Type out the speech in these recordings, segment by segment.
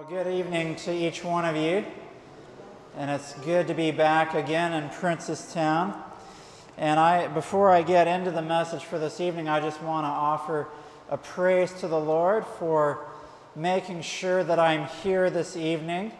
Well, good evening to each one of you. And it's good to be back again in Princes Town. And I, before I get into the message for this evening, I just want to offer a praise to the Lord for making sure that I'm here this evening.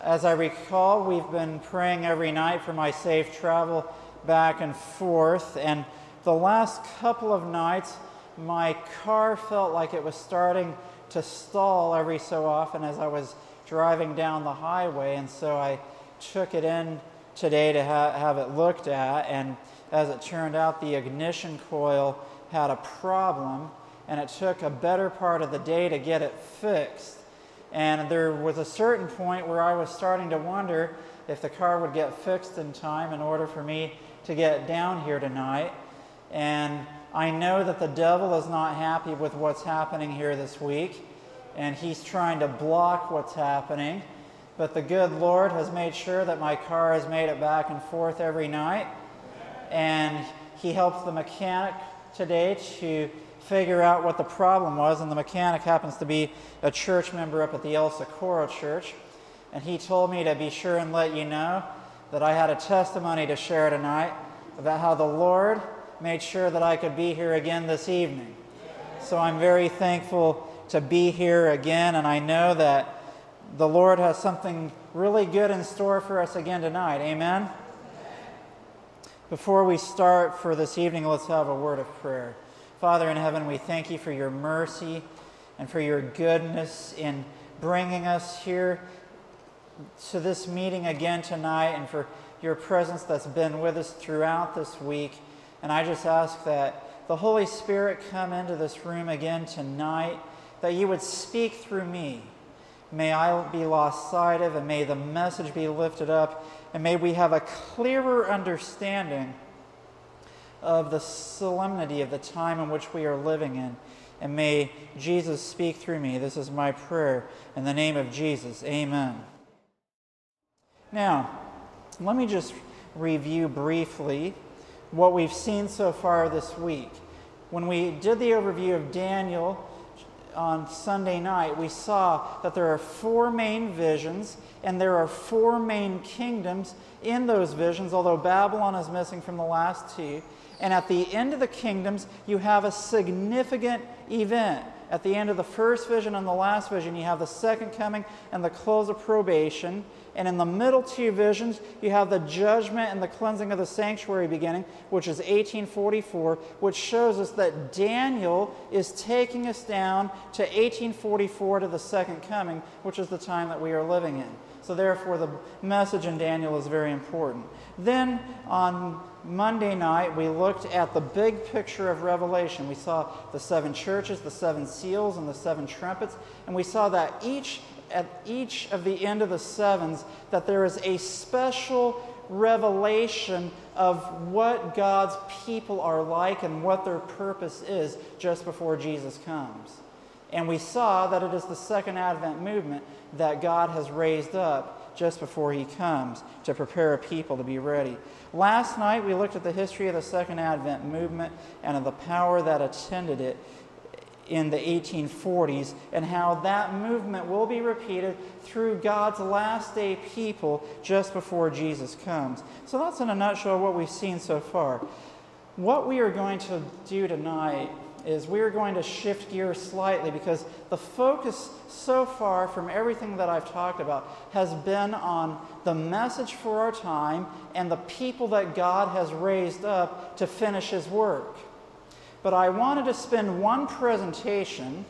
As I recall, we've been praying every night for my safe travel back and forth. And the last couple of nights, my car felt like it was starting to stall every so often as I was driving down the highway. And so I took it in today to ha- have it looked at. And as it turned out, the ignition coil had a problem. And it took a better part of the day to get it fixed. And there was a certain point where I was starting to wonder if the car would get fixed in time in order for me to get down here tonight. And I know that the devil is not happy with what's happening here this week, and he's trying to block what's happening. But the good Lord has made sure that my car has made it back and forth every night. And he helped the mechanic today to figure out what the problem was. And the mechanic happens to be a church member up at the El Socorro Church. And he told me to be sure and let you know that I had a testimony to share tonight about how the Lord made sure that I could be here again this evening. So I'm very thankful to be here again, and I know that the Lord has something really good in store for us again tonight. Amen? Before we start for this evening, let's have a word of prayer. Father in heaven, we thank you for your mercy and for your goodness in bringing us here to this meeting again tonight and for your presence that's been with us throughout this week. And I just ask that the Holy Spirit come into this room again tonight, that you would speak through me. May I be lost sight of, and may the message be lifted up, and may we have a clearer understanding of the solemnity of the time in which we are living in. And may Jesus speak through me. This is my prayer. In the name of Jesus, amen. Now, let me just review briefly what we've seen so far this week. When we did the overview of Daniel on Sunday night, we saw that there are four main visions and there are four main kingdoms in those visions, although Babylon is missing from the last two. And at the end of the kingdoms, you have a significant event. At the end of the first vision and the last vision, you have the second coming and the close of probation. And in the middle two visions, you have the judgment and the cleansing of the sanctuary beginning, which is 1844, which shows us that Daniel is taking us down to 1844 to the second coming, which is the time that we are living in. So, therefore, the message in Daniel is very important. Then on Monday night, we looked at the big picture of Revelation. We saw the seven churches, the seven seals, and the seven trumpets, and we saw that each at each of the end of the sevens that there is a special revelation of what God's people are like and what their purpose is just before Jesus comes. And we saw that it is the second Advent movement that God has raised up just before he comes to prepare a people to be ready. Last night we looked at the history of the second Advent movement and of the power that attended it in the 1840s and how that movement will be repeated through God's last day people just before Jesus comes. So that's in a nutshell what we've seen so far. What we are going to do tonight is we are going to shift gears slightly because the focus so far from everything that I've talked about has been on the message for our time and the people that God has raised up to finish his work but I wanted to spend one presentation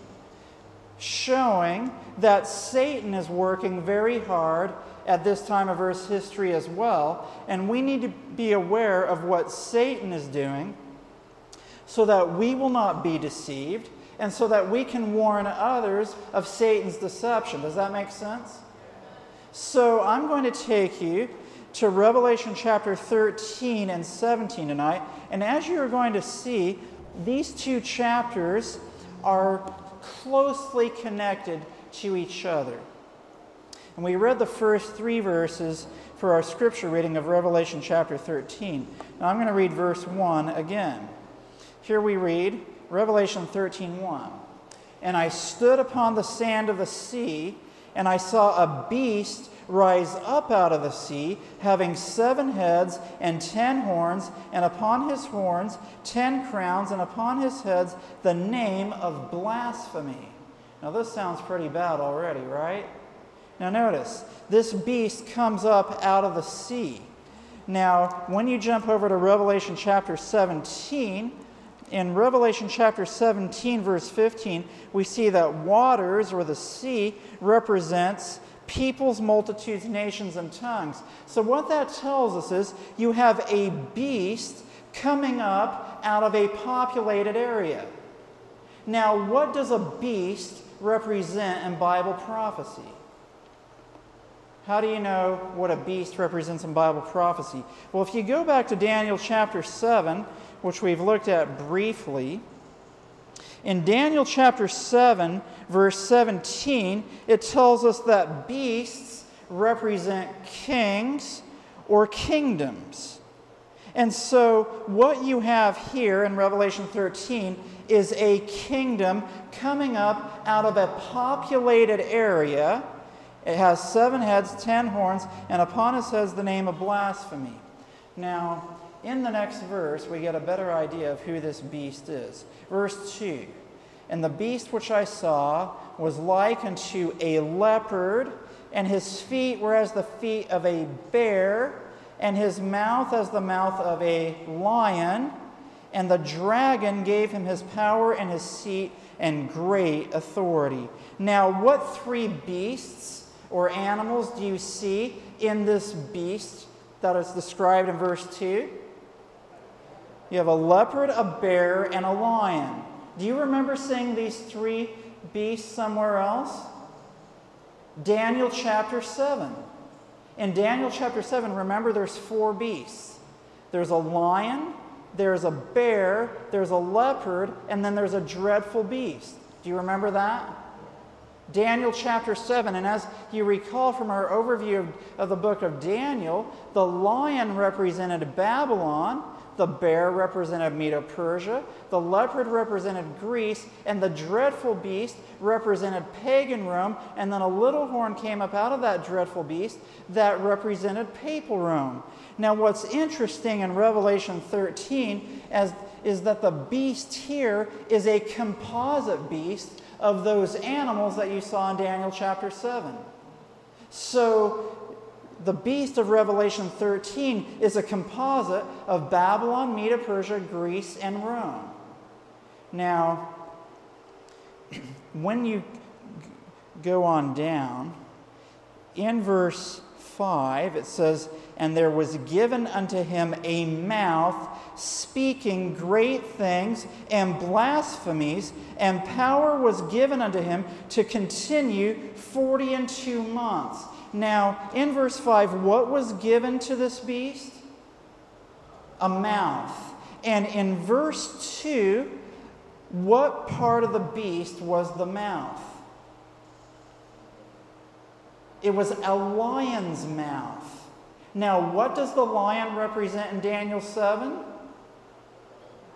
showing that Satan is working very hard at this time of Earth's history as well, and we need to be aware of what Satan is doing so that we will not be deceived and so that we can warn others of Satan's deception. Does that make sense? So I'm going to take you to Revelation chapter 13 and 17 tonight, and as you are going to see, these two chapters are closely connected to each other. And we read the first three verses for our scripture reading of Revelation chapter 13. Now I'm going to read verse 1 again. Here we read Revelation 13 1. And I stood upon the sand of the sea, And I saw a beast rise up out of the sea, having seven heads and ten horns, and upon his horns ten crowns, and upon his heads the name of blasphemy. Now, this sounds pretty bad already, right? Now, notice, this beast comes up out of the sea. Now, when you jump over to Revelation chapter 17, in Revelation chapter 17, verse 15, we see that waters or the sea represents peoples, multitudes, nations, and tongues. So, what that tells us is you have a beast coming up out of a populated area. Now, what does a beast represent in Bible prophecy? How do you know what a beast represents in Bible prophecy? Well, if you go back to Daniel chapter 7, which we've looked at briefly, in Daniel chapter 7, verse 17, it tells us that beasts represent kings or kingdoms. And so, what you have here in Revelation 13 is a kingdom coming up out of a populated area. It has seven heads, ten horns, and upon its heads the name of blasphemy. Now, in the next verse, we get a better idea of who this beast is. Verse 2 And the beast which I saw was like unto a leopard, and his feet were as the feet of a bear, and his mouth as the mouth of a lion. And the dragon gave him his power and his seat and great authority. Now, what three beasts or animals do you see in this beast that is described in verse 2? You have a leopard, a bear, and a lion. Do you remember seeing these three beasts somewhere else? Daniel chapter 7. In Daniel chapter 7, remember there's four beasts there's a lion, there's a bear, there's a leopard, and then there's a dreadful beast. Do you remember that? Daniel chapter 7, and as you recall from our overview of, of the book of Daniel, the lion represented Babylon, the bear represented Medo Persia, the leopard represented Greece, and the dreadful beast represented pagan Rome. And then a little horn came up out of that dreadful beast that represented papal Rome. Now, what's interesting in Revelation 13 as, is that the beast here is a composite beast of those animals that you saw in Daniel chapter 7. So, the beast of Revelation 13 is a composite of Babylon, Medo Persia, Greece, and Rome. Now, when you go on down, in verse 5, it says, And there was given unto him a mouth speaking great things and blasphemies, and power was given unto him to continue forty and two months. Now, in verse 5, what was given to this beast? A mouth. And in verse 2, what part of the beast was the mouth? It was a lion's mouth. Now, what does the lion represent in Daniel 7?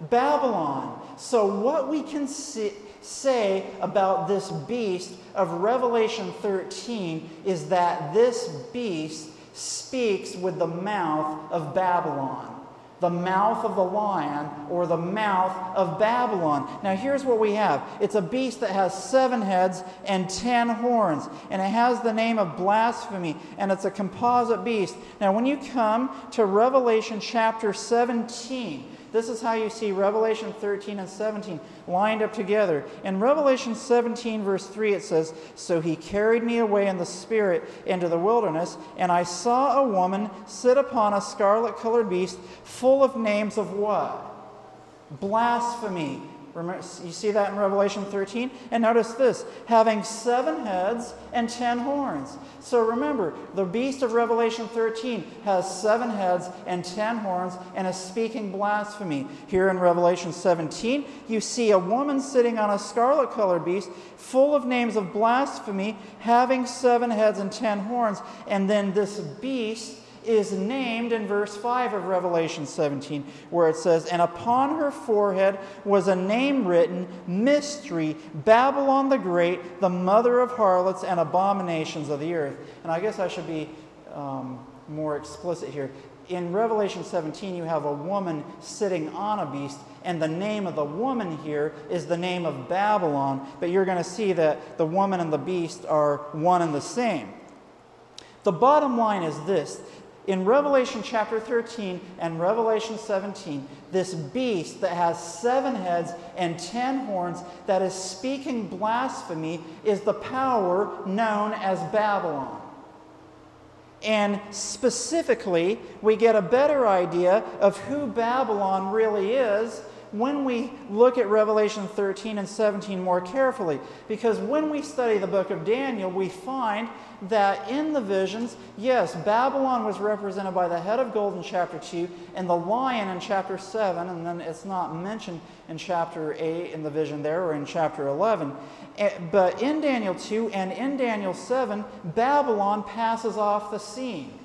Babylon. So, what we can see, say about this beast of Revelation 13 is that this beast speaks with the mouth of Babylon. The mouth of the lion or the mouth of Babylon. Now, here's what we have it's a beast that has seven heads and ten horns, and it has the name of blasphemy, and it's a composite beast. Now, when you come to Revelation chapter 17, this is how you see Revelation 13 and 17 lined up together. In Revelation 17, verse 3, it says, So he carried me away in the Spirit into the wilderness, and I saw a woman sit upon a scarlet colored beast full of names of what? Blasphemy Remember, you see that in Revelation 13? And notice this having seven heads and ten horns. So remember, the beast of Revelation 13 has seven heads and ten horns and is speaking blasphemy. Here in Revelation 17, you see a woman sitting on a scarlet colored beast full of names of blasphemy, having seven heads and ten horns. And then this beast is named in verse 5 of Revelation 17, where it says, And upon her forehead was a name written, Mystery, Babylon the Great, the mother of harlots and abominations of the earth. And I guess I should be um, more explicit here. In Revelation 17, you have a woman sitting on a beast, and the name of the woman here is the name of Babylon, but you're going to see that the woman and the beast are one and the same. The bottom line is this in Revelation chapter 13 and Revelation 17, this beast that has seven heads and ten horns that is speaking blasphemy is the power known as Babylon. And specifically, we get a better idea of who Babylon really is when we look at Revelation 13 and 17 more carefully. Because when we study the book of Daniel, we find that in the visions, yes, Babylon was represented by the head of gold in chapter 2 and the lion in chapter 7, and then it's not mentioned in chapter 8 in the vision there or in chapter 11. Eh, but in Daniel 2 and in Daniel 7, Babylon passes off the scene.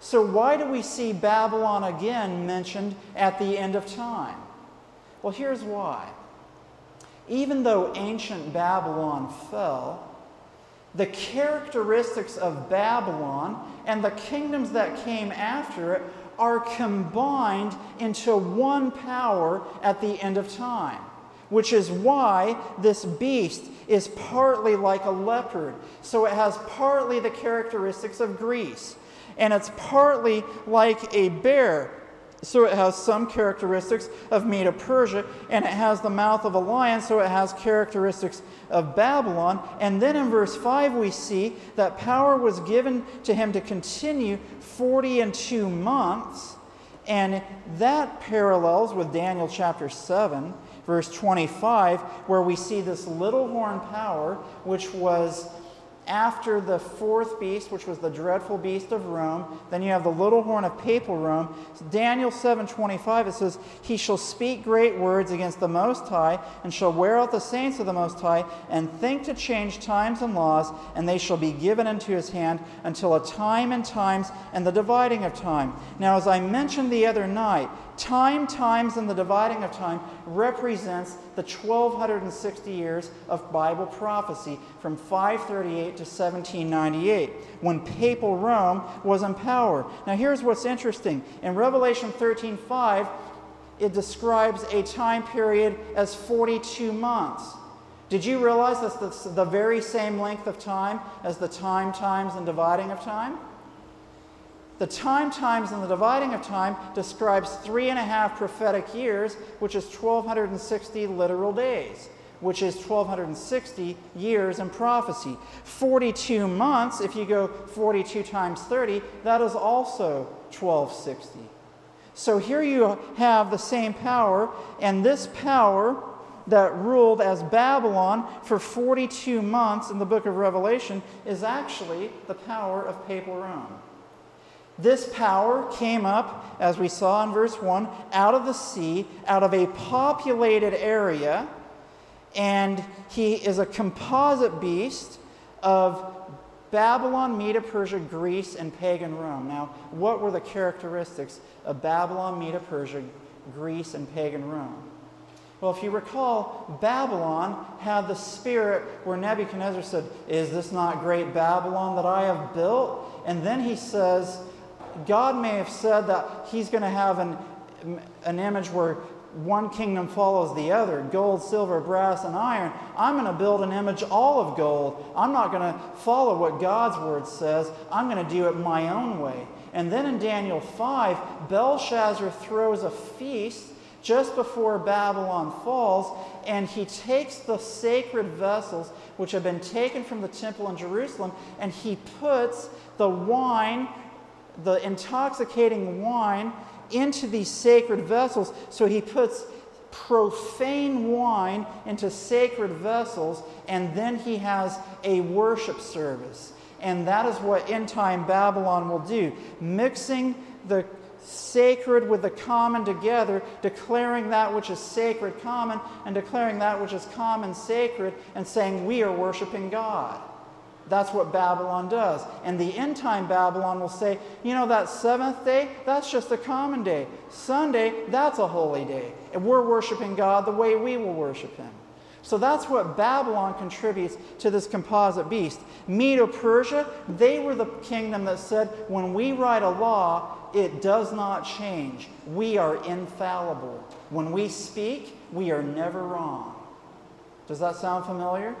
So, why do we see Babylon again mentioned at the end of time? Well, here's why. Even though ancient Babylon fell, the characteristics of Babylon and the kingdoms that came after it are combined into one power at the end of time, which is why this beast is partly like a leopard. So it has partly the characteristics of Greece, and it's partly like a bear so it has some characteristics of Medo Persia, and it has the mouth of a lion, so it has characteristics of Babylon. And then in verse 5, we see that power was given to him to continue 40 and two months. And that parallels with Daniel chapter 7, verse 25, where we see this little horn power, which was after the fourth beast, which was the dreadful beast of Rome, then you have the little horn of papal Rome. Daniel 7:25 it says, "He shall speak great words against the Most High, and shall wear out the saints of the Most High, and think to change times and laws, and they shall be given into his hand until a time and times and the dividing of time." Now, as I mentioned the other night, time, times, and the dividing of time represents the 1260 years of Bible prophecy from 538 to 1798 when papal Rome was in power. Now, here's what's interesting. In Revelation 13:5, it describes a time period as 42 months. Did you realize that's the very same length of time as the time, times, and dividing of time? The time times and the dividing of time describes three and a half prophetic years, which is 1,260 literal days, which is 1,260 years in prophecy. 42 months, if you go 42 times 30, that is also 1260. So here you have the same power, and this power that ruled as Babylon for 42 months in the book of Revelation is actually the power of papal Rome. This power came up, as we saw in verse 1, out of the sea, out of a populated area, and he is a composite beast of Babylon, Medo Persia, Greece, and pagan Rome. Now, what were the characteristics of Babylon, Medo Persia, Greece, and pagan Rome? Well, if you recall, Babylon had the spirit where Nebuchadnezzar said, Is this not great Babylon that I have built? And then he says, God may have said that He's going to have an, an image where one kingdom follows the other gold, silver, brass, and iron. I'm going to build an image all of gold. I'm not going to follow what God's word says, I'm going to do it my own way. And then in Daniel 5, Belshazzar throws a feast just before Babylon falls, and he takes the sacred vessels which have been taken from the temple in Jerusalem, and he puts the wine the intoxicating wine into these sacred vessels. So he puts profane wine into sacred vessels, and then he has a worship service. And that is what end time Babylon will do, mixing the sacred with the common together, declaring that which is sacred common, and declaring that which is common sacred, and saying, We are worshiping God. That's what Babylon does. And the end time Babylon will say, you know, that seventh day, that's just a common day. Sunday, that's a holy day. And we're worshiping God the way we will worship Him. So that's what Babylon contributes to this composite beast. Medo Persia, they were the kingdom that said, when we write a law, it does not change. We are infallible. When we speak, we are never wrong. Does that sound familiar?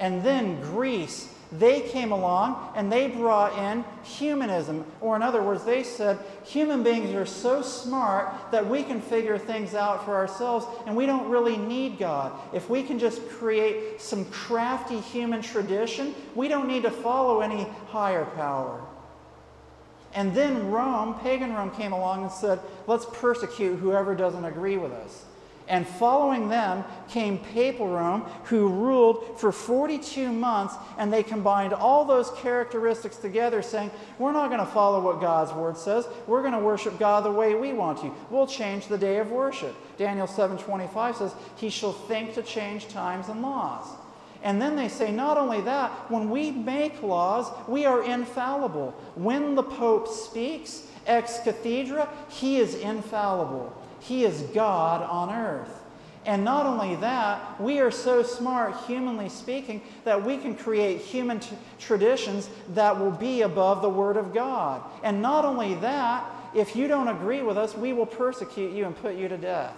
And then Greece, they came along and they brought in humanism. Or, in other words, they said human beings are so smart that we can figure things out for ourselves and we don't really need God. If we can just create some crafty human tradition, we don't need to follow any higher power. And then Rome, pagan Rome, came along and said, let's persecute whoever doesn't agree with us. And following them came Papal Rome, who ruled for 42 months, and they combined all those characteristics together, saying, We're not going to follow what God's word says. We're going to worship God the way we want to. We'll change the day of worship. Daniel 7:25 says, He shall think to change times and laws. And then they say, not only that, when we make laws, we are infallible. When the Pope speaks ex cathedra, he is infallible. He is God on earth. And not only that, we are so smart, humanly speaking, that we can create human t- traditions that will be above the Word of God. And not only that, if you don't agree with us, we will persecute you and put you to death.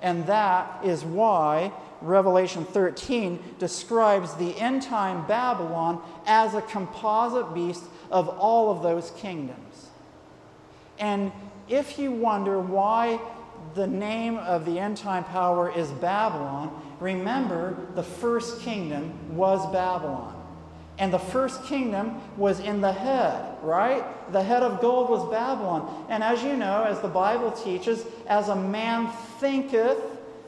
And that is why Revelation 13 describes the end time Babylon as a composite beast of all of those kingdoms. And if you wonder why the name of the end time power is Babylon, remember the first kingdom was Babylon. And the first kingdom was in the head, right? The head of gold was Babylon. And as you know, as the Bible teaches, as a man thinketh,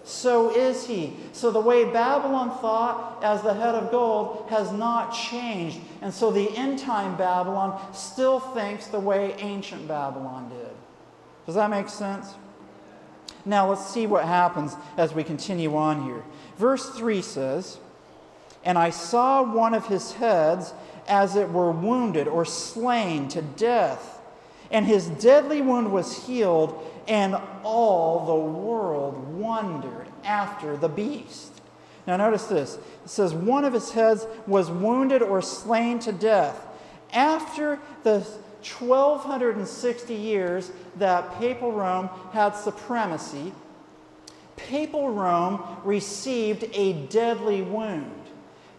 so is he. So the way Babylon thought as the head of gold has not changed. And so the end time Babylon still thinks the way ancient Babylon did. Does that make sense? Now let's see what happens as we continue on here. Verse 3 says, And I saw one of his heads as it were wounded or slain to death, and his deadly wound was healed, and all the world wondered after the beast. Now, notice this it says, One of his heads was wounded or slain to death. After the 1260 years that Papal Rome had supremacy, Papal Rome received a deadly wound.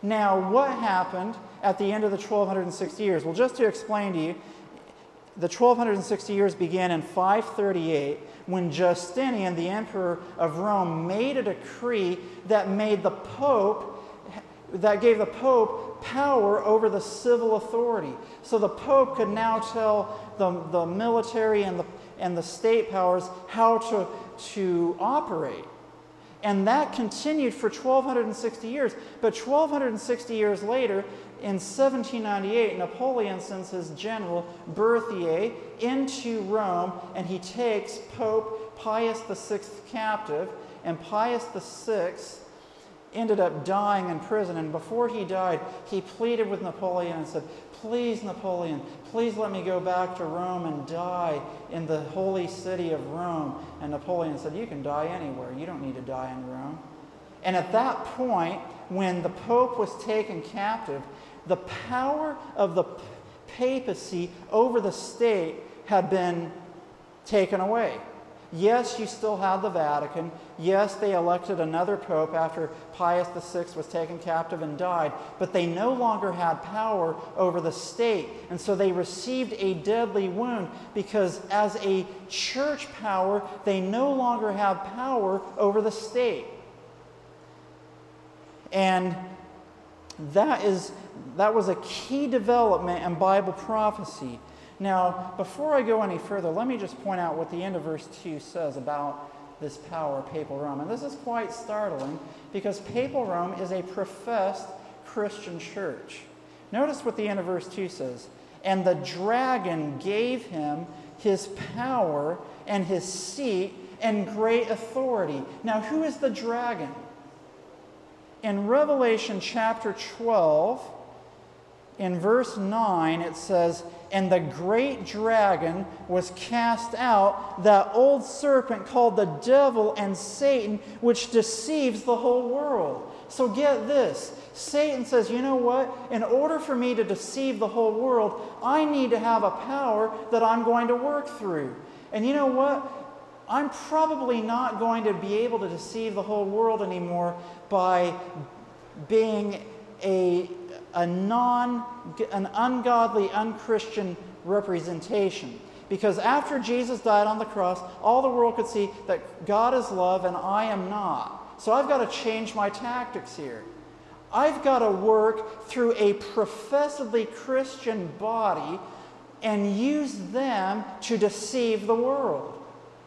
Now, what happened at the end of the 1260 years? Well, just to explain to you, the 1260 years began in 538 when Justinian, the emperor of Rome, made a decree that made the pope that gave the pope power over the civil authority. So the pope could now tell the, the military and the, and the state powers how to, to operate. And that continued for 1260 years. But 1260 years later, in 1798, Napoleon sends his general Berthier into Rome and he takes Pope Pius VI captive. And Pius VI ended up dying in prison. And before he died, he pleaded with Napoleon and said, Please, Napoleon, please let me go back to Rome and die in the holy city of Rome. And Napoleon said, You can die anywhere. You don't need to die in Rome. And at that point, when the Pope was taken captive, the power of the papacy over the state had been taken away. Yes, you still have the Vatican. Yes, they elected another pope after Pius VI was taken captive and died, but they no longer had power over the state. And so they received a deadly wound because, as a church power, they no longer have power over the state. And that, is, that was a key development in Bible prophecy. Now, before I go any further, let me just point out what the end of verse 2 says about this power, of Papal Rome. And this is quite startling because Papal Rome is a professed Christian church. Notice what the end of verse 2 says. And the dragon gave him his power and his seat and great authority. Now, who is the dragon? In Revelation chapter 12, in verse 9 it says, And the great dragon was cast out, that old serpent called the devil and Satan, which deceives the whole world. So get this Satan says, You know what? In order for me to deceive the whole world, I need to have a power that I'm going to work through. And you know what? I'm probably not going to be able to deceive the whole world anymore by being a, a non, an ungodly, unchristian representation. Because after Jesus died on the cross, all the world could see that God is love and I am not. So I've got to change my tactics here. I've got to work through a professedly Christian body and use them to deceive the world.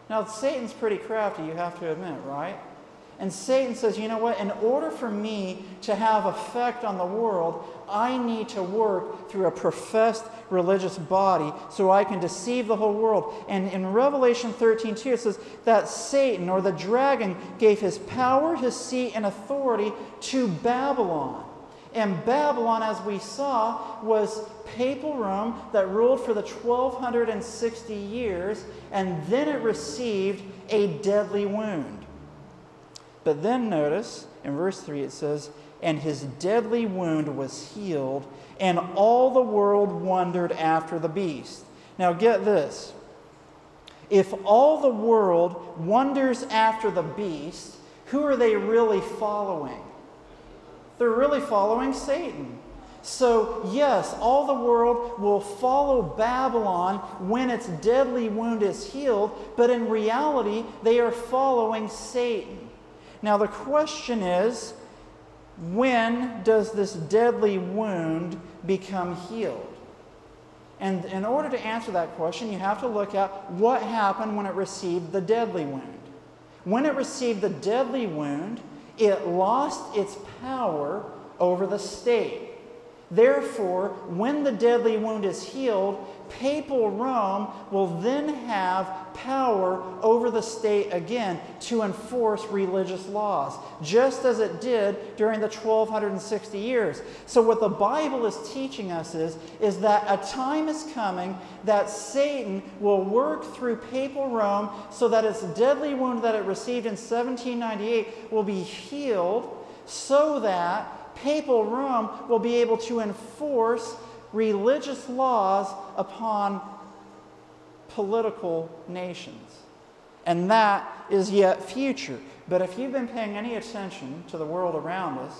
Now, Satan's pretty crafty, you have to admit, right? And Satan says, you know what? In order for me to have effect on the world, I need to work through a professed religious body so I can deceive the whole world. And in Revelation 13, 2, it says that Satan or the dragon gave his power, his seat, and authority to Babylon. And Babylon, as we saw, was papal Rome that ruled for the 1260 years, and then it received a deadly wound. But then notice in verse 3 it says, And his deadly wound was healed, and all the world wondered after the beast. Now get this. If all the world wonders after the beast, who are they really following? They're really following Satan. So, yes, all the world will follow Babylon when its deadly wound is healed, but in reality, they are following Satan. Now, the question is when does this deadly wound become healed? And in order to answer that question, you have to look at what happened when it received the deadly wound. When it received the deadly wound, it lost its power over the state. Therefore, when the deadly wound is healed, papal Rome will then have power over the state again to enforce religious laws, just as it did during the 1260 years. So, what the Bible is teaching us is, is that a time is coming that Satan will work through papal Rome so that its deadly wound that it received in 1798 will be healed so that papal Rome will be able to enforce religious laws upon political nations. And that is yet future. But if you've been paying any attention to the world around us,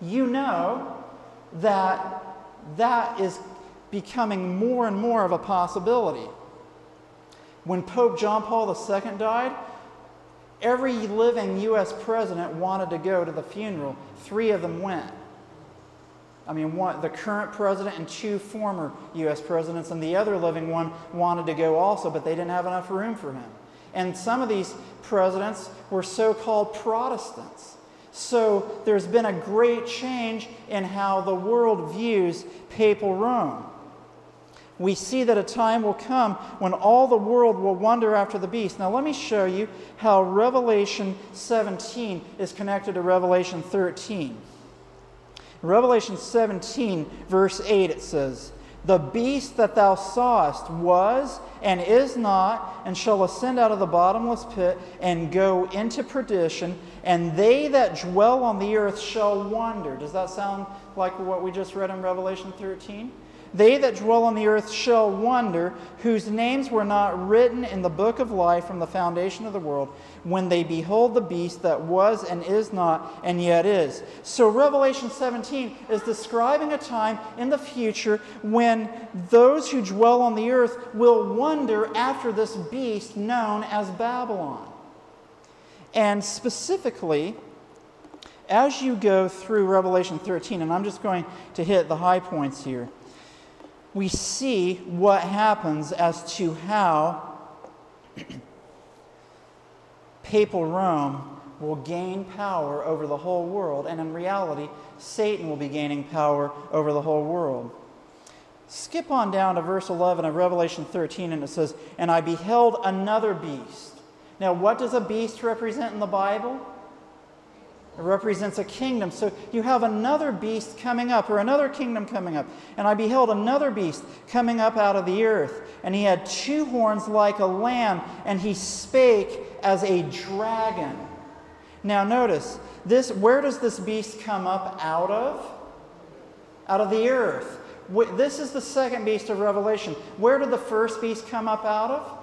you know that that is becoming more and more of a possibility. When Pope John Paul II died, every living U.S. president wanted to go to the funeral. Three of them went. I mean, one, the current president and two former U.S. presidents, and the other living one wanted to go also, but they didn't have enough room for him. And some of these presidents were so called Protestants. So there's been a great change in how the world views papal Rome. We see that a time will come when all the world will wonder after the beast. Now, let me show you how Revelation 17 is connected to Revelation 13. Revelation 17, verse 8, it says, The beast that thou sawest was and is not, and shall ascend out of the bottomless pit and go into perdition, and they that dwell on the earth shall wonder. Does that sound like what we just read in Revelation 13? They that dwell on the earth shall wonder, whose names were not written in the book of life from the foundation of the world, when they behold the beast that was and is not and yet is. So, Revelation 17 is describing a time in the future when those who dwell on the earth will wonder after this beast known as Babylon. And specifically, as you go through Revelation 13, and I'm just going to hit the high points here we see what happens as to how papal Rome will gain power over the whole world, and in reality, Satan will be gaining power over the whole world. Skip on down to verse 11 of Revelation 13, and it says, And I beheld another beast. Now, what does a beast represent in the Bible? It represents a kingdom. So you have another beast coming up, or another kingdom coming up. And I beheld another beast coming up out of the earth. And he had two horns like a lamb, and he spake as a dragon. Now notice, this where does this beast come up out of? Out of the earth. This is the second beast of Revelation. Where did the first beast come up out of?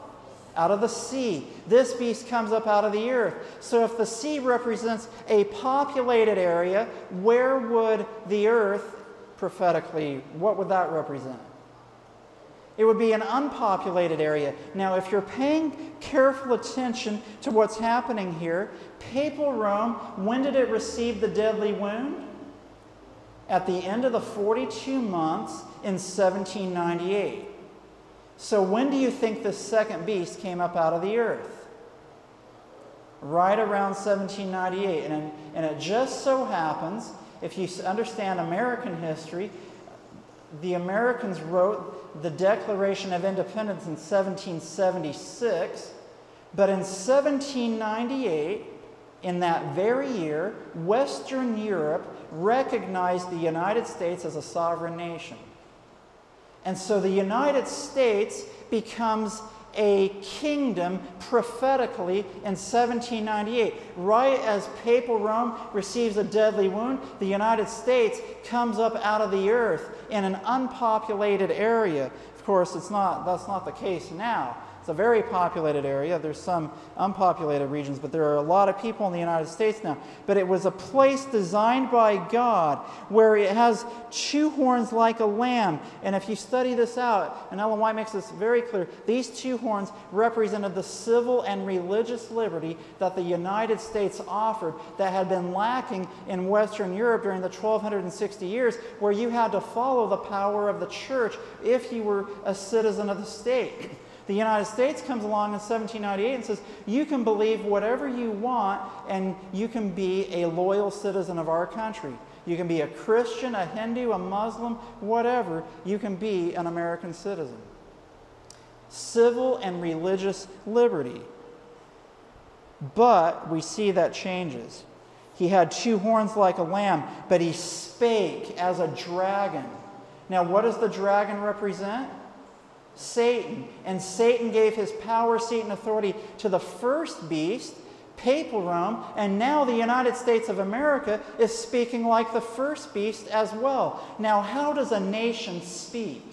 Out of the sea. This beast comes up out of the earth. So if the sea represents a populated area, where would the earth, prophetically, what would that represent? It would be an unpopulated area. Now, if you're paying careful attention to what's happening here, Papal Rome, when did it receive the deadly wound? At the end of the 42 months in 1798. So, when do you think the second beast came up out of the earth? Right around 1798. And, and it just so happens, if you understand American history, the Americans wrote the Declaration of Independence in 1776, but in 1798, in that very year, Western Europe recognized the United States as a sovereign nation. And so the United States becomes a kingdom prophetically in 1798. Right as Papal Rome receives a deadly wound, the United States comes up out of the earth in an unpopulated area. Of course, it's not, that's not the case now. It's a very populated area. There's some unpopulated regions, but there are a lot of people in the United States now. But it was a place designed by God where it has two horns like a lamb. And if you study this out, and Ellen White makes this very clear, these two horns represented the civil and religious liberty that the United States offered that had been lacking in Western Europe during the 1260 years, where you had to follow the power of the church if you were a citizen of the state. The United States comes along in 1798 and says, You can believe whatever you want, and you can be a loyal citizen of our country. You can be a Christian, a Hindu, a Muslim, whatever. You can be an American citizen. Civil and religious liberty. But we see that changes. He had two horns like a lamb, but he spake as a dragon. Now, what does the dragon represent? Satan. And Satan gave his power, seat, and authority to the first beast, Papal Rome, and now the United States of America is speaking like the first beast as well. Now, how does a nation speak?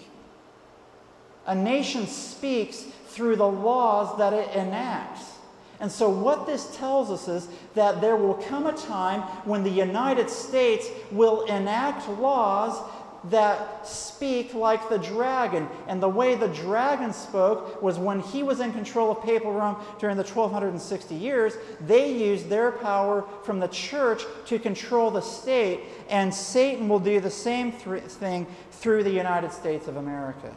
A nation speaks through the laws that it enacts. And so, what this tells us is that there will come a time when the United States will enact laws that speak like the dragon. And the way the dragon spoke was when he was in control of Papal Rome during the 1260 years, they used their power from the church to control the state. And Satan will do the same th- thing through the United States of America.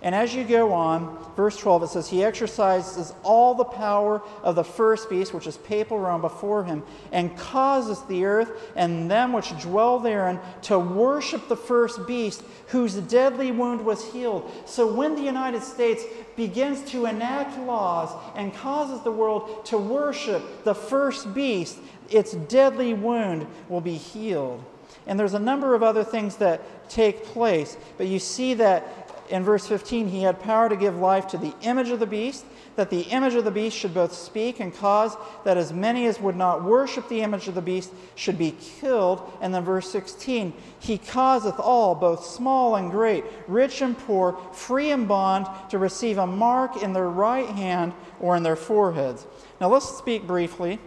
And as you go on, verse 12, it says, He exercises all the power of the first beast, which is papal Rome, before him, and causes the earth and them which dwell therein to worship the first beast, whose deadly wound was healed. So when the United States begins to enact laws and causes the world to worship the first beast, its deadly wound will be healed. And there's a number of other things that take place, but you see that in verse 15, he had power to give life to the image of the beast, that the image of the beast should both speak and cause that as many as would not worship the image of the beast should be killed. And then verse 16, he causeth all, both small and great, rich and poor, free and bond, to receive a mark in their right hand or in their foreheads. Now let's speak briefly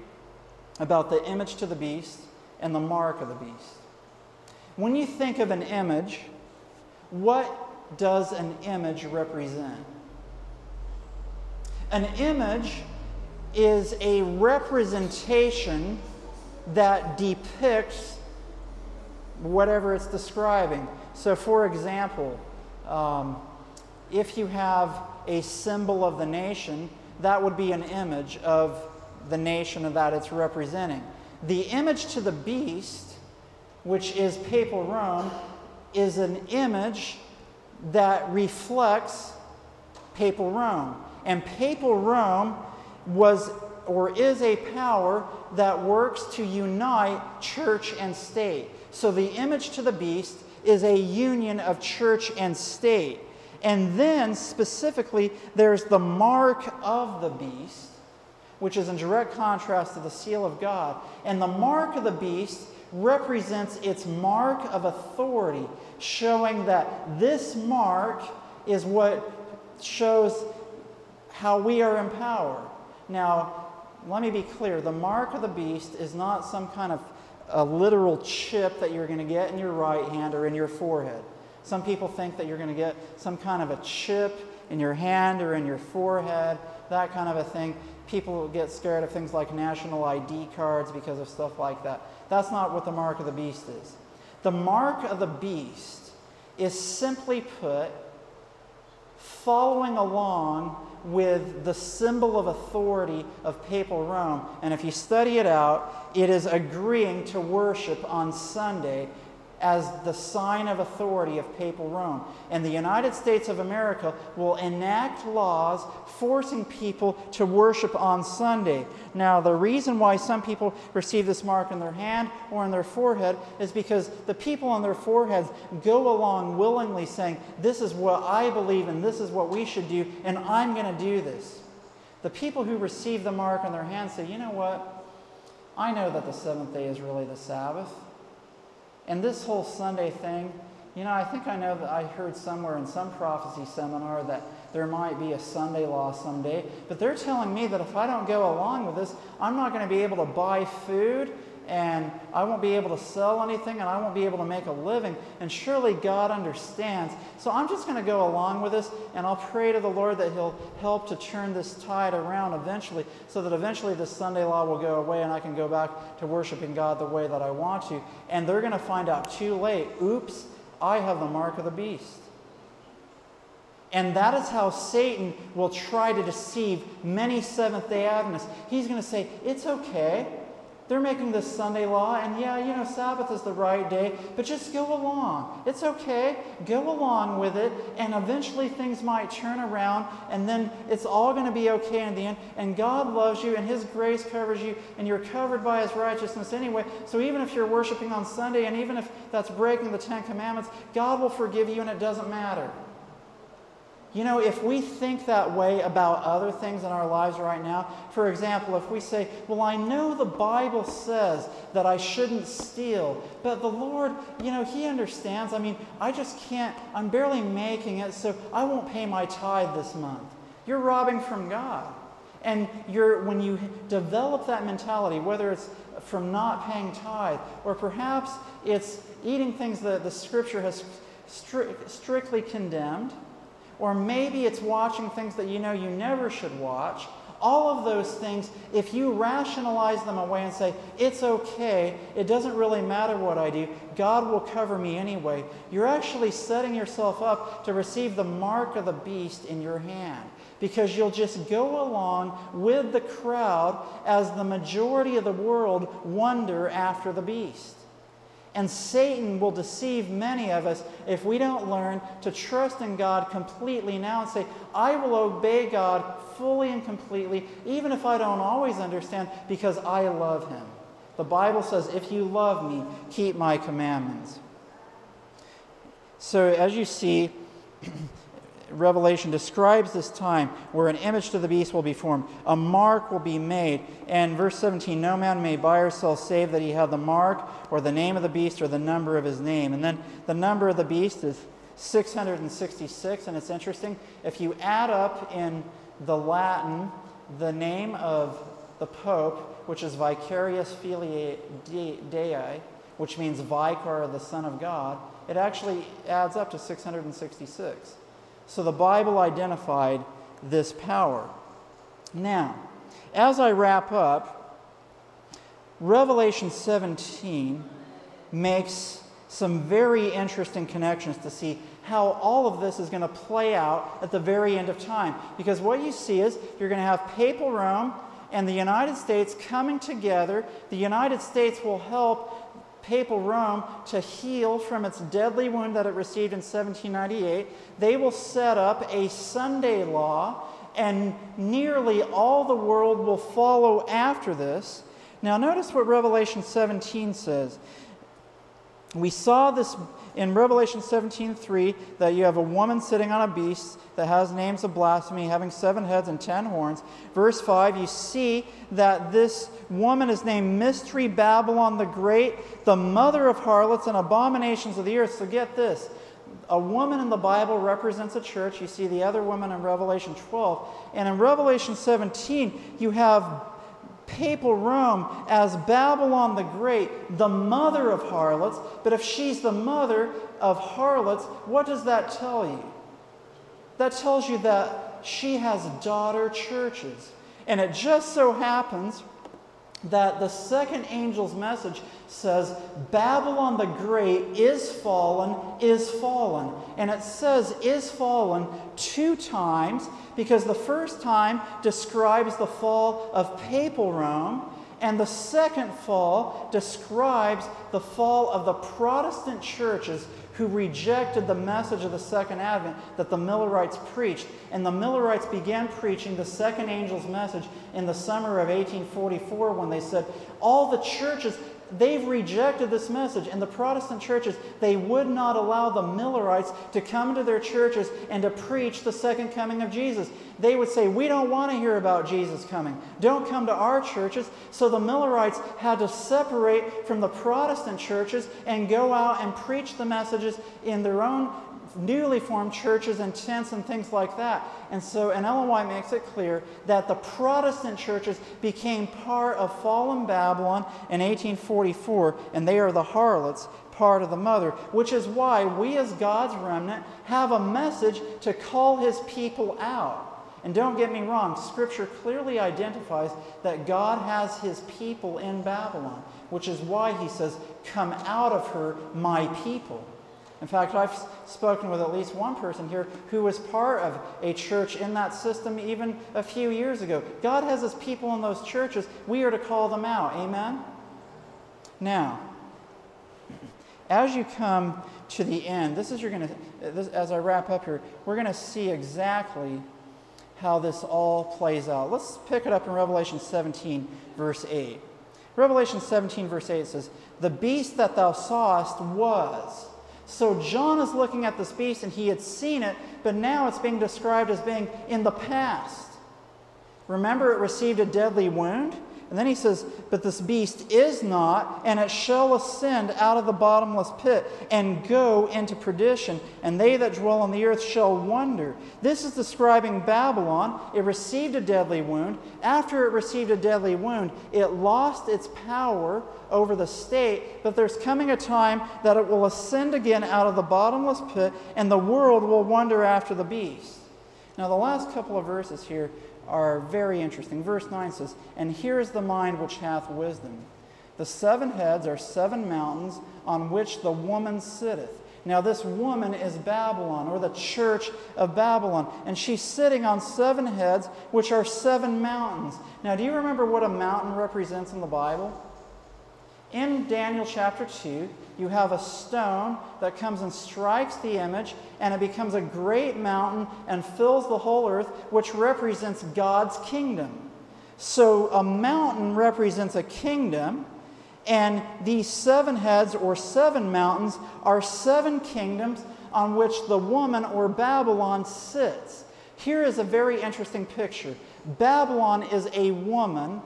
about the image to the beast and the mark of the beast. When you think of an image, what does an image represent? An image is a representation that depicts whatever it's describing. So, for example, um, if you have a symbol of the nation, that would be an image of the nation that it's representing. The image to the beast, which is papal Rome, is an image that reflects papal Rome. And papal Rome was or is a power that works to unite church and state. So the image to the beast is a union of church and state. And then specifically, there's the mark of the beast, which is in direct contrast to the seal of God. And the mark of the beast represents its mark of authority, showing that this mark is what shows how we are in power. Now, let me be clear the mark of the beast is not some kind of a literal chip that you're going to get in your right hand or in your forehead. Some people think that you're going to get some kind of a chip in your hand or in your forehead, that kind of a thing. People get scared of things like national ID cards because of stuff like that. That's not what the mark of the beast is. The mark of the beast is simply put following along with the symbol of authority of papal Rome. And if you study it out, it is agreeing to worship on Sunday as the sign of authority of papal Rome. And the United States of America will enact laws forcing people to worship on Sunday. Now, the reason why some people receive this mark in their hand or in their forehead is because the people on their foreheads go along willingly saying, This is what I believe and this is what we should do, and I'm going to do this. The people who receive the mark on their hand say, You know what? I know that the seventh day is really the Sabbath. And this whole Sunday thing, you know, I think I know that I heard somewhere in some prophecy seminar that there might be a Sunday law someday, but they're telling me that if I don't go along with this, I'm not going to be able to buy food and I won't be able to sell anything and I won't be able to make a living. And surely God understands. So I'm just going to go along with this and I'll pray to the Lord that He'll help to turn this tide around eventually so that eventually this Sunday law will go away and I can go back to worshiping God the way that I want to. And they're going to find out too late oops, I have the mark of the beast. And that is how Satan will try to deceive many Seventh day Adventists. He's going to say, It's okay. They're making this Sunday law, and yeah, you know, Sabbath is the right day, but just go along. It's okay. Go along with it, and eventually things might turn around, and then it's all going to be okay in the end. And God loves you, and His grace covers you, and you're covered by His righteousness anyway. So even if you're worshiping on Sunday, and even if that's breaking the Ten Commandments, God will forgive you, and it doesn't matter. You know, if we think that way about other things in our lives right now, for example, if we say, Well, I know the Bible says that I shouldn't steal, but the Lord, you know, He understands. I mean, I just can't, I'm barely making it, so I won't pay my tithe this month. You're robbing from God. And you're, when you develop that mentality, whether it's from not paying tithe, or perhaps it's eating things that the Scripture has stri- strictly condemned or maybe it's watching things that you know you never should watch. All of those things, if you rationalize them away and say, it's okay, it doesn't really matter what I do, God will cover me anyway, you're actually setting yourself up to receive the mark of the beast in your hand because you'll just go along with the crowd as the majority of the world wonder after the beast. And Satan will deceive many of us if we don't learn to trust in God completely now and say, I will obey God fully and completely, even if I don't always understand, because I love Him. The Bible says, If you love me, keep my commandments. So, as you see, Revelation describes this time where an image to the beast will be formed, a mark will be made. And verse 17 no man may buy or sell save that he have the mark or the name of the beast or the number of his name. And then the number of the beast is 666. And it's interesting, if you add up in the Latin the name of the Pope, which is Vicarius Filii Dei, which means Vicar, the Son of God, it actually adds up to 666. So the Bible identified this power. Now, as I wrap up, Revelation 17 makes some very interesting connections to see how all of this is going to play out at the very end of time. Because what you see is you're going to have papal Rome and the United States coming together. The United States will help papal Rome to heal from its deadly wound that it received in 1798. They will set up a Sunday law and nearly all the world will follow after this. Now, notice what Revelation 17 says. We saw this in Revelation 17:3 that you have a woman sitting on a beast that has names of blasphemy, having seven heads and ten horns. Verse 5, you see that this woman is named Mystery Babylon the Great, the mother of harlots and abominations of the earth. So get this. A woman in the Bible represents a church. You see the other woman in Revelation 12. And in Revelation 17, you have papal Rome as Babylon the Great, the mother of harlots. But if she's the mother of harlots, what does that tell you? That tells you that she has daughter churches. And it just so happens that the second angel's message says, Babylon the Great is fallen, is fallen. And it says is fallen two times because the first time describes the fall of papal Rome, and the second fall describes the fall of the Protestant churches who rejected the message of the second advent that the Millerites preached. And the Millerites began preaching the second angel's message in the summer of 1844 when they said, All the churches, they've rejected this message. And the Protestant churches, they would not allow the Millerites to come to their churches and to preach the second coming of Jesus. They would say, We don't want to hear about Jesus coming. Don't come to our churches. So the Millerites had to separate from the Protestant churches and go out and preach the messages in their own newly formed churches and tents and things like that. And so, and Ellen White makes it clear that the Protestant churches became part of fallen Babylon in 1844, and they are the harlots, part of the mother, which is why we as God's remnant have a message to call his people out. And don't get me wrong, Scripture clearly identifies that God has his people in Babylon, which is why he says, Come out of her, my people. In fact, I've spoken with at least one person here who was part of a church in that system even a few years ago. God has his people in those churches. We are to call them out. Amen? Now, as you come to the end, this is you're going to, as I wrap up here, we're going to see exactly how this all plays out. Let's pick it up in Revelation 17, verse 8. Revelation 17, verse 8 says, The beast that thou sawest was so John is looking at this beast and he had seen it, but now it's being described as being in the past. Remember, it received a deadly wound? And then he says, But this beast is not, and it shall ascend out of the bottomless pit and go into perdition, and they that dwell on the earth shall wonder. This is describing Babylon. It received a deadly wound. After it received a deadly wound, it lost its power over the state, but there's coming a time that it will ascend again out of the bottomless pit, and the world will wonder after the beast. Now, the last couple of verses here are very interesting. Verse 9 says, And here is the mind which hath wisdom. The seven heads are seven mountains on which the woman sitteth. Now, this woman is Babylon, or the church of Babylon, and she's sitting on seven heads, which are seven mountains. Now, do you remember what a mountain represents in the Bible? In Daniel chapter 2, you have a stone that comes and strikes the image, and it becomes a great mountain and fills the whole earth, which represents God's kingdom. So a mountain represents a kingdom, and these seven heads or seven mountains are seven kingdoms on which the woman or Babylon sits. Here is a very interesting picture Babylon is a woman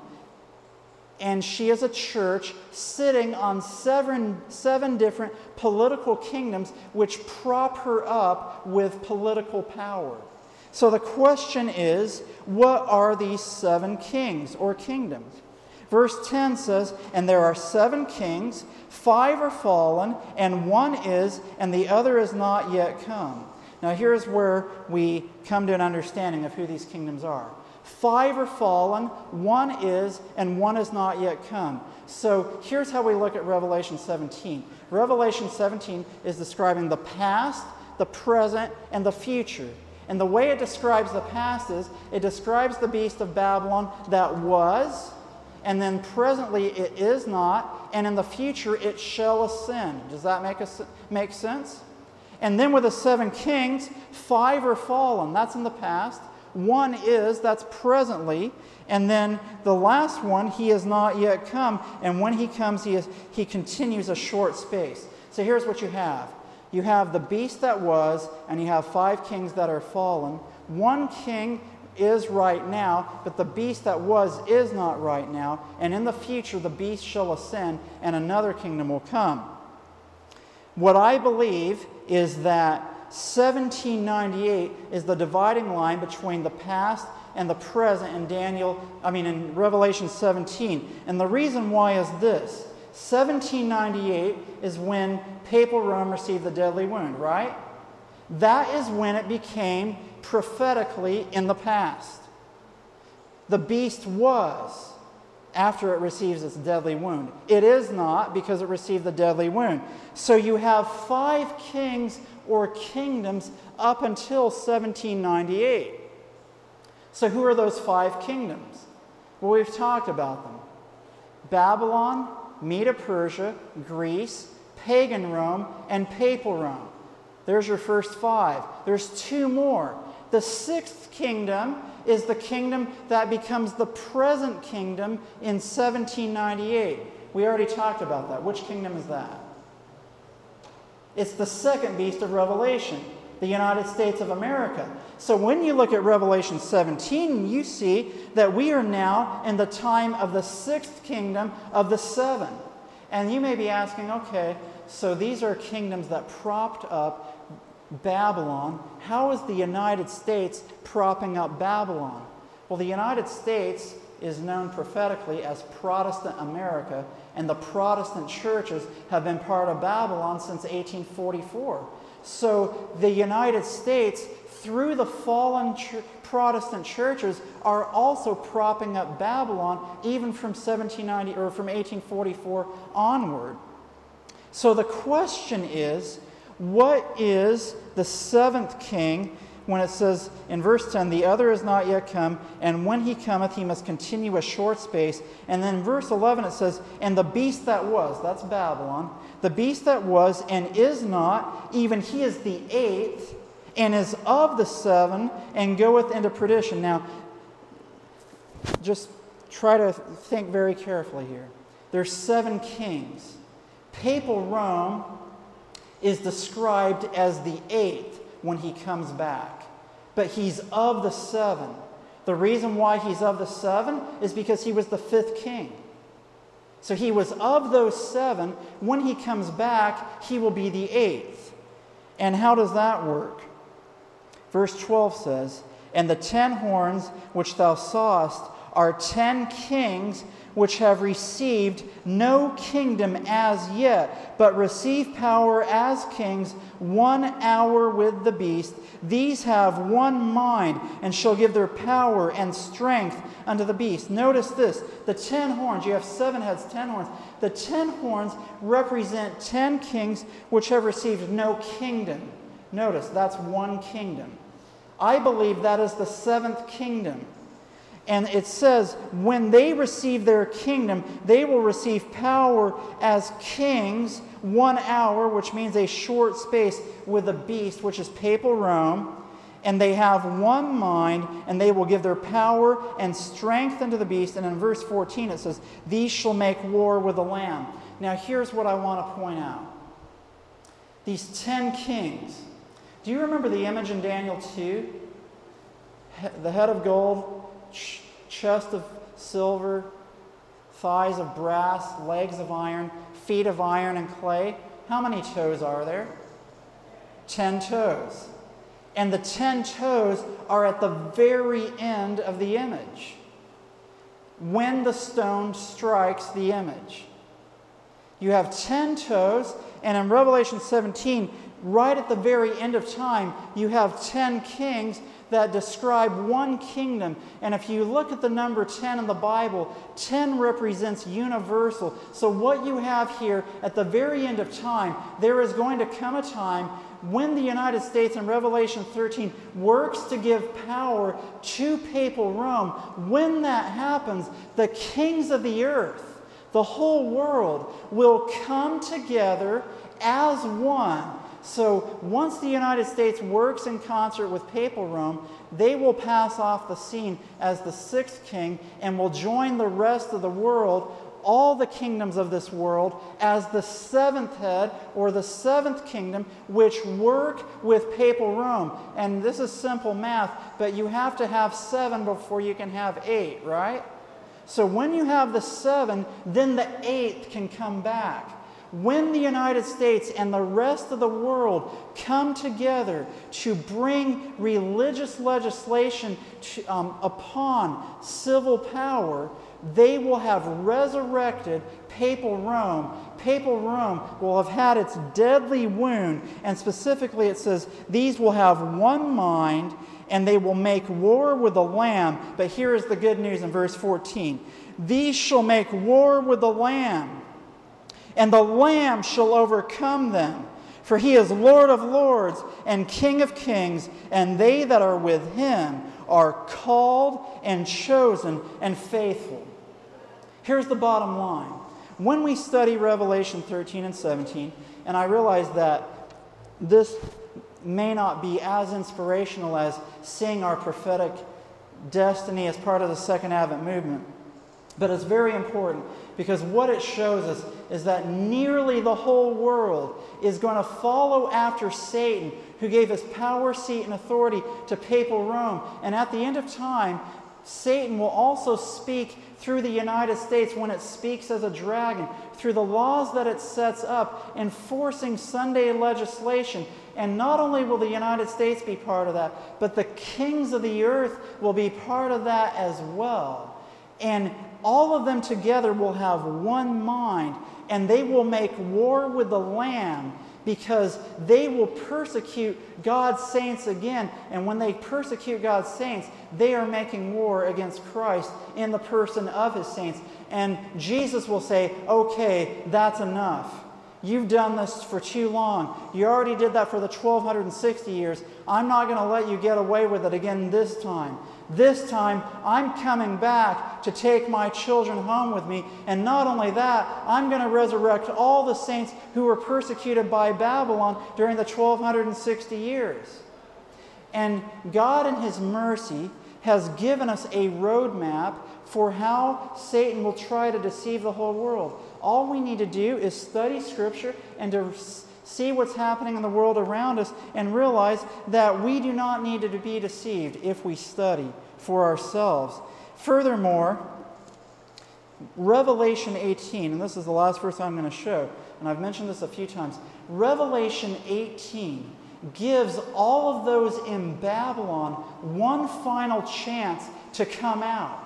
and she is a church sitting on seven, seven different political kingdoms which prop her up with political power. So the question is what are these seven kings or kingdoms? Verse 10 says, And there are seven kings, five are fallen, and one is, and the other is not yet come. Now, here's where we come to an understanding of who these kingdoms are. Five are fallen, one is, and one is not yet come. So here's how we look at Revelation 17. Revelation 17 is describing the past, the present, and the future. And the way it describes the past is it describes the beast of Babylon that was, and then presently it is not, and in the future it shall ascend. Does that make, a, make sense? And then with the seven kings, five are fallen. That's in the past. One is, that's presently. And then the last one, he has not yet come. And when he comes, he, is, he continues a short space. So here's what you have you have the beast that was, and you have five kings that are fallen. One king is right now, but the beast that was is not right now. And in the future, the beast shall ascend, and another kingdom will come. What I believe is that 1798 is the dividing line between the past and the present in Daniel, I mean in Revelation 17. And the reason why is this 1798 is when papal Rome received the deadly wound, right? That is when it became prophetically in the past. The beast was after it receives its deadly wound. It is not because it received the deadly wound. So you have five kings or kingdoms up until 1798. So who are those five kingdoms? Well, we've talked about them Babylon, Medo Persia, Greece, pagan Rome, and papal Rome. There's your first five. There's two more. The sixth kingdom is the kingdom that becomes the present kingdom in 1798. We already talked about that. Which kingdom is that? It's the second beast of Revelation, the United States of America. So when you look at Revelation 17, you see that we are now in the time of the sixth kingdom of the seven. And you may be asking, okay, so these are kingdoms that propped up Babylon. How is the United States propping up Babylon? Well, the United States is known prophetically as Protestant America, and the Protestant churches have been part of Babylon since 1844. So the United States, through the fallen ch- Protestant churches, are also propping up Babylon even from 1790 or from 1844 onward. So the question is what is the seventh king when it says in verse 10, the other is not yet come, and when he cometh, he must continue a short space. And then verse 11 it says, and the beast that was, that's Babylon, the beast that was and is not, even he is the eighth, and is of the seven, and goeth into perdition. Now, just try to think very carefully here. There's seven kings. Papal Rome is described as the eighth when he comes back. But he's of the seven. The reason why he's of the seven is because he was the fifth king. So he was of those seven. When he comes back, he will be the eighth. And how does that work? Verse 12 says, And the ten horns which thou sawest are ten kings which have received no kingdom as yet, but receive power as kings one hour with the beast. These have one mind, and shall give their power and strength unto the beast. Notice this the ten horns, you have seven heads, ten horns. The ten horns represent ten kings which have received no kingdom. Notice that's one kingdom. I believe that is the seventh kingdom. And it says, when they receive their kingdom, they will receive power as kings one hour, which means a short space, with a beast, which is papal Rome. And they have one mind, and they will give their power and strength unto the beast. And in verse 14, it says, These shall make war with the Lamb. Now, here's what I want to point out these ten kings. Do you remember the image in Daniel 2? The head of gold, ch- chest of silver, thighs of brass, legs of iron, feet of iron and clay. How many toes are there? Ten toes. And the ten toes are at the very end of the image when the stone strikes the image. You have ten toes, and in Revelation 17, right at the very end of time, you have ten kings that describe one kingdom. And if you look at the number 10 in the Bible, 10 represents universal. So, what you have here at the very end of time, there is going to come a time when the United States in Revelation 13 works to give power to papal Rome. When that happens, the kings of the earth, the whole world, will come together as one So once the United States works in concert with Papal Rome, they will pass off the scene as the sixth king and will join the rest of the world, all the kingdoms of this world, as the seventh head or the seventh kingdom, which work with Papal Rome. And this is simple math, but you have to have seven before you can have eight, right? So when you have the seven, then the eighth can come back when the United States and the rest of the world come together to bring religious legislation to, um, upon civil power, they will have resurrected papal Rome. Papal Rome will have had its deadly wound, and specifically it says, These will have one mind and they will make war with the Lamb. But here is the good news in verse 14 These shall make war with the Lamb and the Lamb shall overcome them. For he is Lord of lords and King of kings, and they that are with him are called and chosen and faithful. Here's the bottom line. When we study Revelation 13 and 17, and I realize that this may not be as inspirational as seeing our prophetic destiny as part of the Second Advent movement, but it's very important because what it shows us is that nearly the whole world is going to follow after Satan, who gave his power, seat, and authority to papal Rome. And at the end of time, Satan will also speak through the United States when it speaks as a dragon, through the laws that it sets up, enforcing Sunday legislation. And not only will the United States be part of that, but the kings of the earth will be part of that as well. And all of them together will have one mind, and they will make war with the Lamb because they will persecute God's saints again. And when they persecute God's saints, they are making war against Christ in the person of his saints. And Jesus will say, Okay, that's enough. You've done this for too long. You already did that for the 1260 years. I'm not going to let you get away with it again this time. This time, I'm coming back to take my children home with me. And not only that, I'm going to resurrect all the saints who were persecuted by Babylon during the 1260 years. And God, in His mercy, has given us a roadmap for how Satan will try to deceive the whole world. All we need to do is study Scripture and to see what's happening in the world around us, and realize that we do not need to be deceived if we study for ourselves. Furthermore, Revelation 18, and this is the last verse I'm going to show, and I've mentioned this a few times. Revelation 18 gives all of those in Babylon one final chance to come out.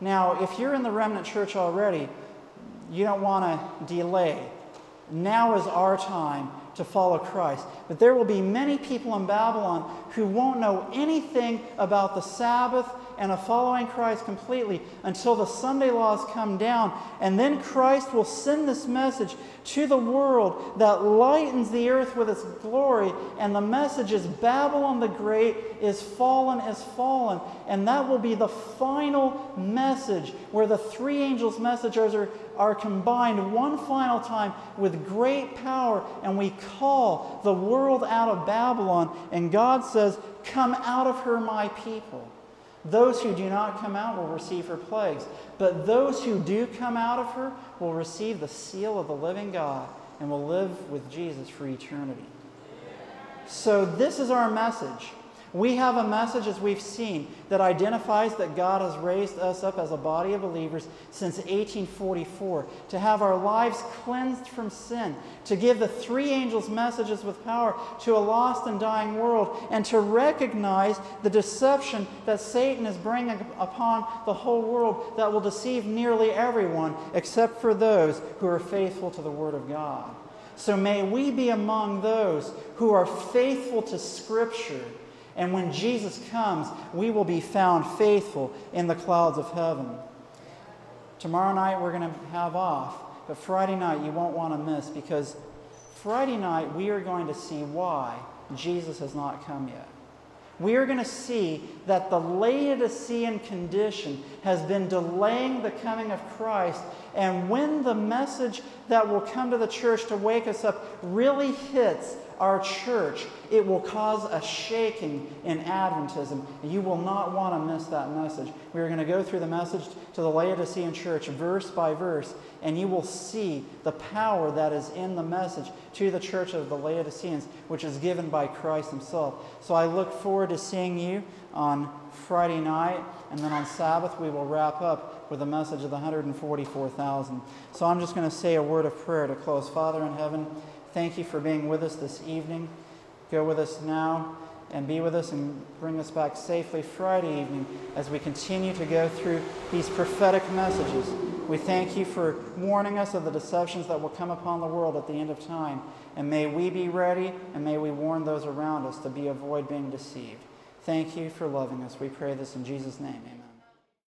Now, if you're in the remnant church already, you don't want to delay. Now is our time to follow Christ. But there will be many people in Babylon who won't know anything about the Sabbath and of following Christ completely until the Sunday laws come down. And then Christ will send this message to the world that lightens the earth with its glory. And the message is Babylon the Great is fallen, is fallen. And that will be the final message where the three angels' messages are, are combined one final time with great power. And we call the world out of Babylon. And God says, Come out of her, my people. Those who do not come out will receive her plagues, but those who do come out of her will receive the seal of the living God and will live with Jesus for eternity. So, this is our message. We have a message, as we've seen, that identifies that God has raised us up as a body of believers since 1844, to have our lives cleansed from sin, to give the three angels messages with power to a lost and dying world, and to recognize the deception that Satan is bringing upon the whole world that will deceive nearly everyone except for those who are faithful to the Word of God. So may we be among those who are faithful to Scripture and when Jesus comes, we will be found faithful in the clouds of heaven. Tomorrow night we're going to have off, but Friday night you won't want to miss because Friday night we are going to see why Jesus has not come yet. We are going to see that the Laodicean condition has been delaying the coming of Christ. And when the message that will come to the church to wake us up really hits our church, it will cause a shaking in Adventism. You will not want to miss that message. We are going to go through the message to the Laodicean church verse by verse, and you will see the power that is in the message to the church of the Laodiceans, which is given by Christ Himself. So I look forward to seeing you on Friday night, and then on Sabbath we will wrap up with a message of the 144,000. So I'm just going to say a word of prayer to close. Father in heaven, Thank you for being with us this evening. Go with us now and be with us and bring us back safely Friday evening as we continue to go through these prophetic messages. We thank you for warning us of the deceptions that will come upon the world at the end of time. And may we be ready and may we warn those around us to be avoid being deceived. Thank you for loving us. We pray this in Jesus' name. Amen.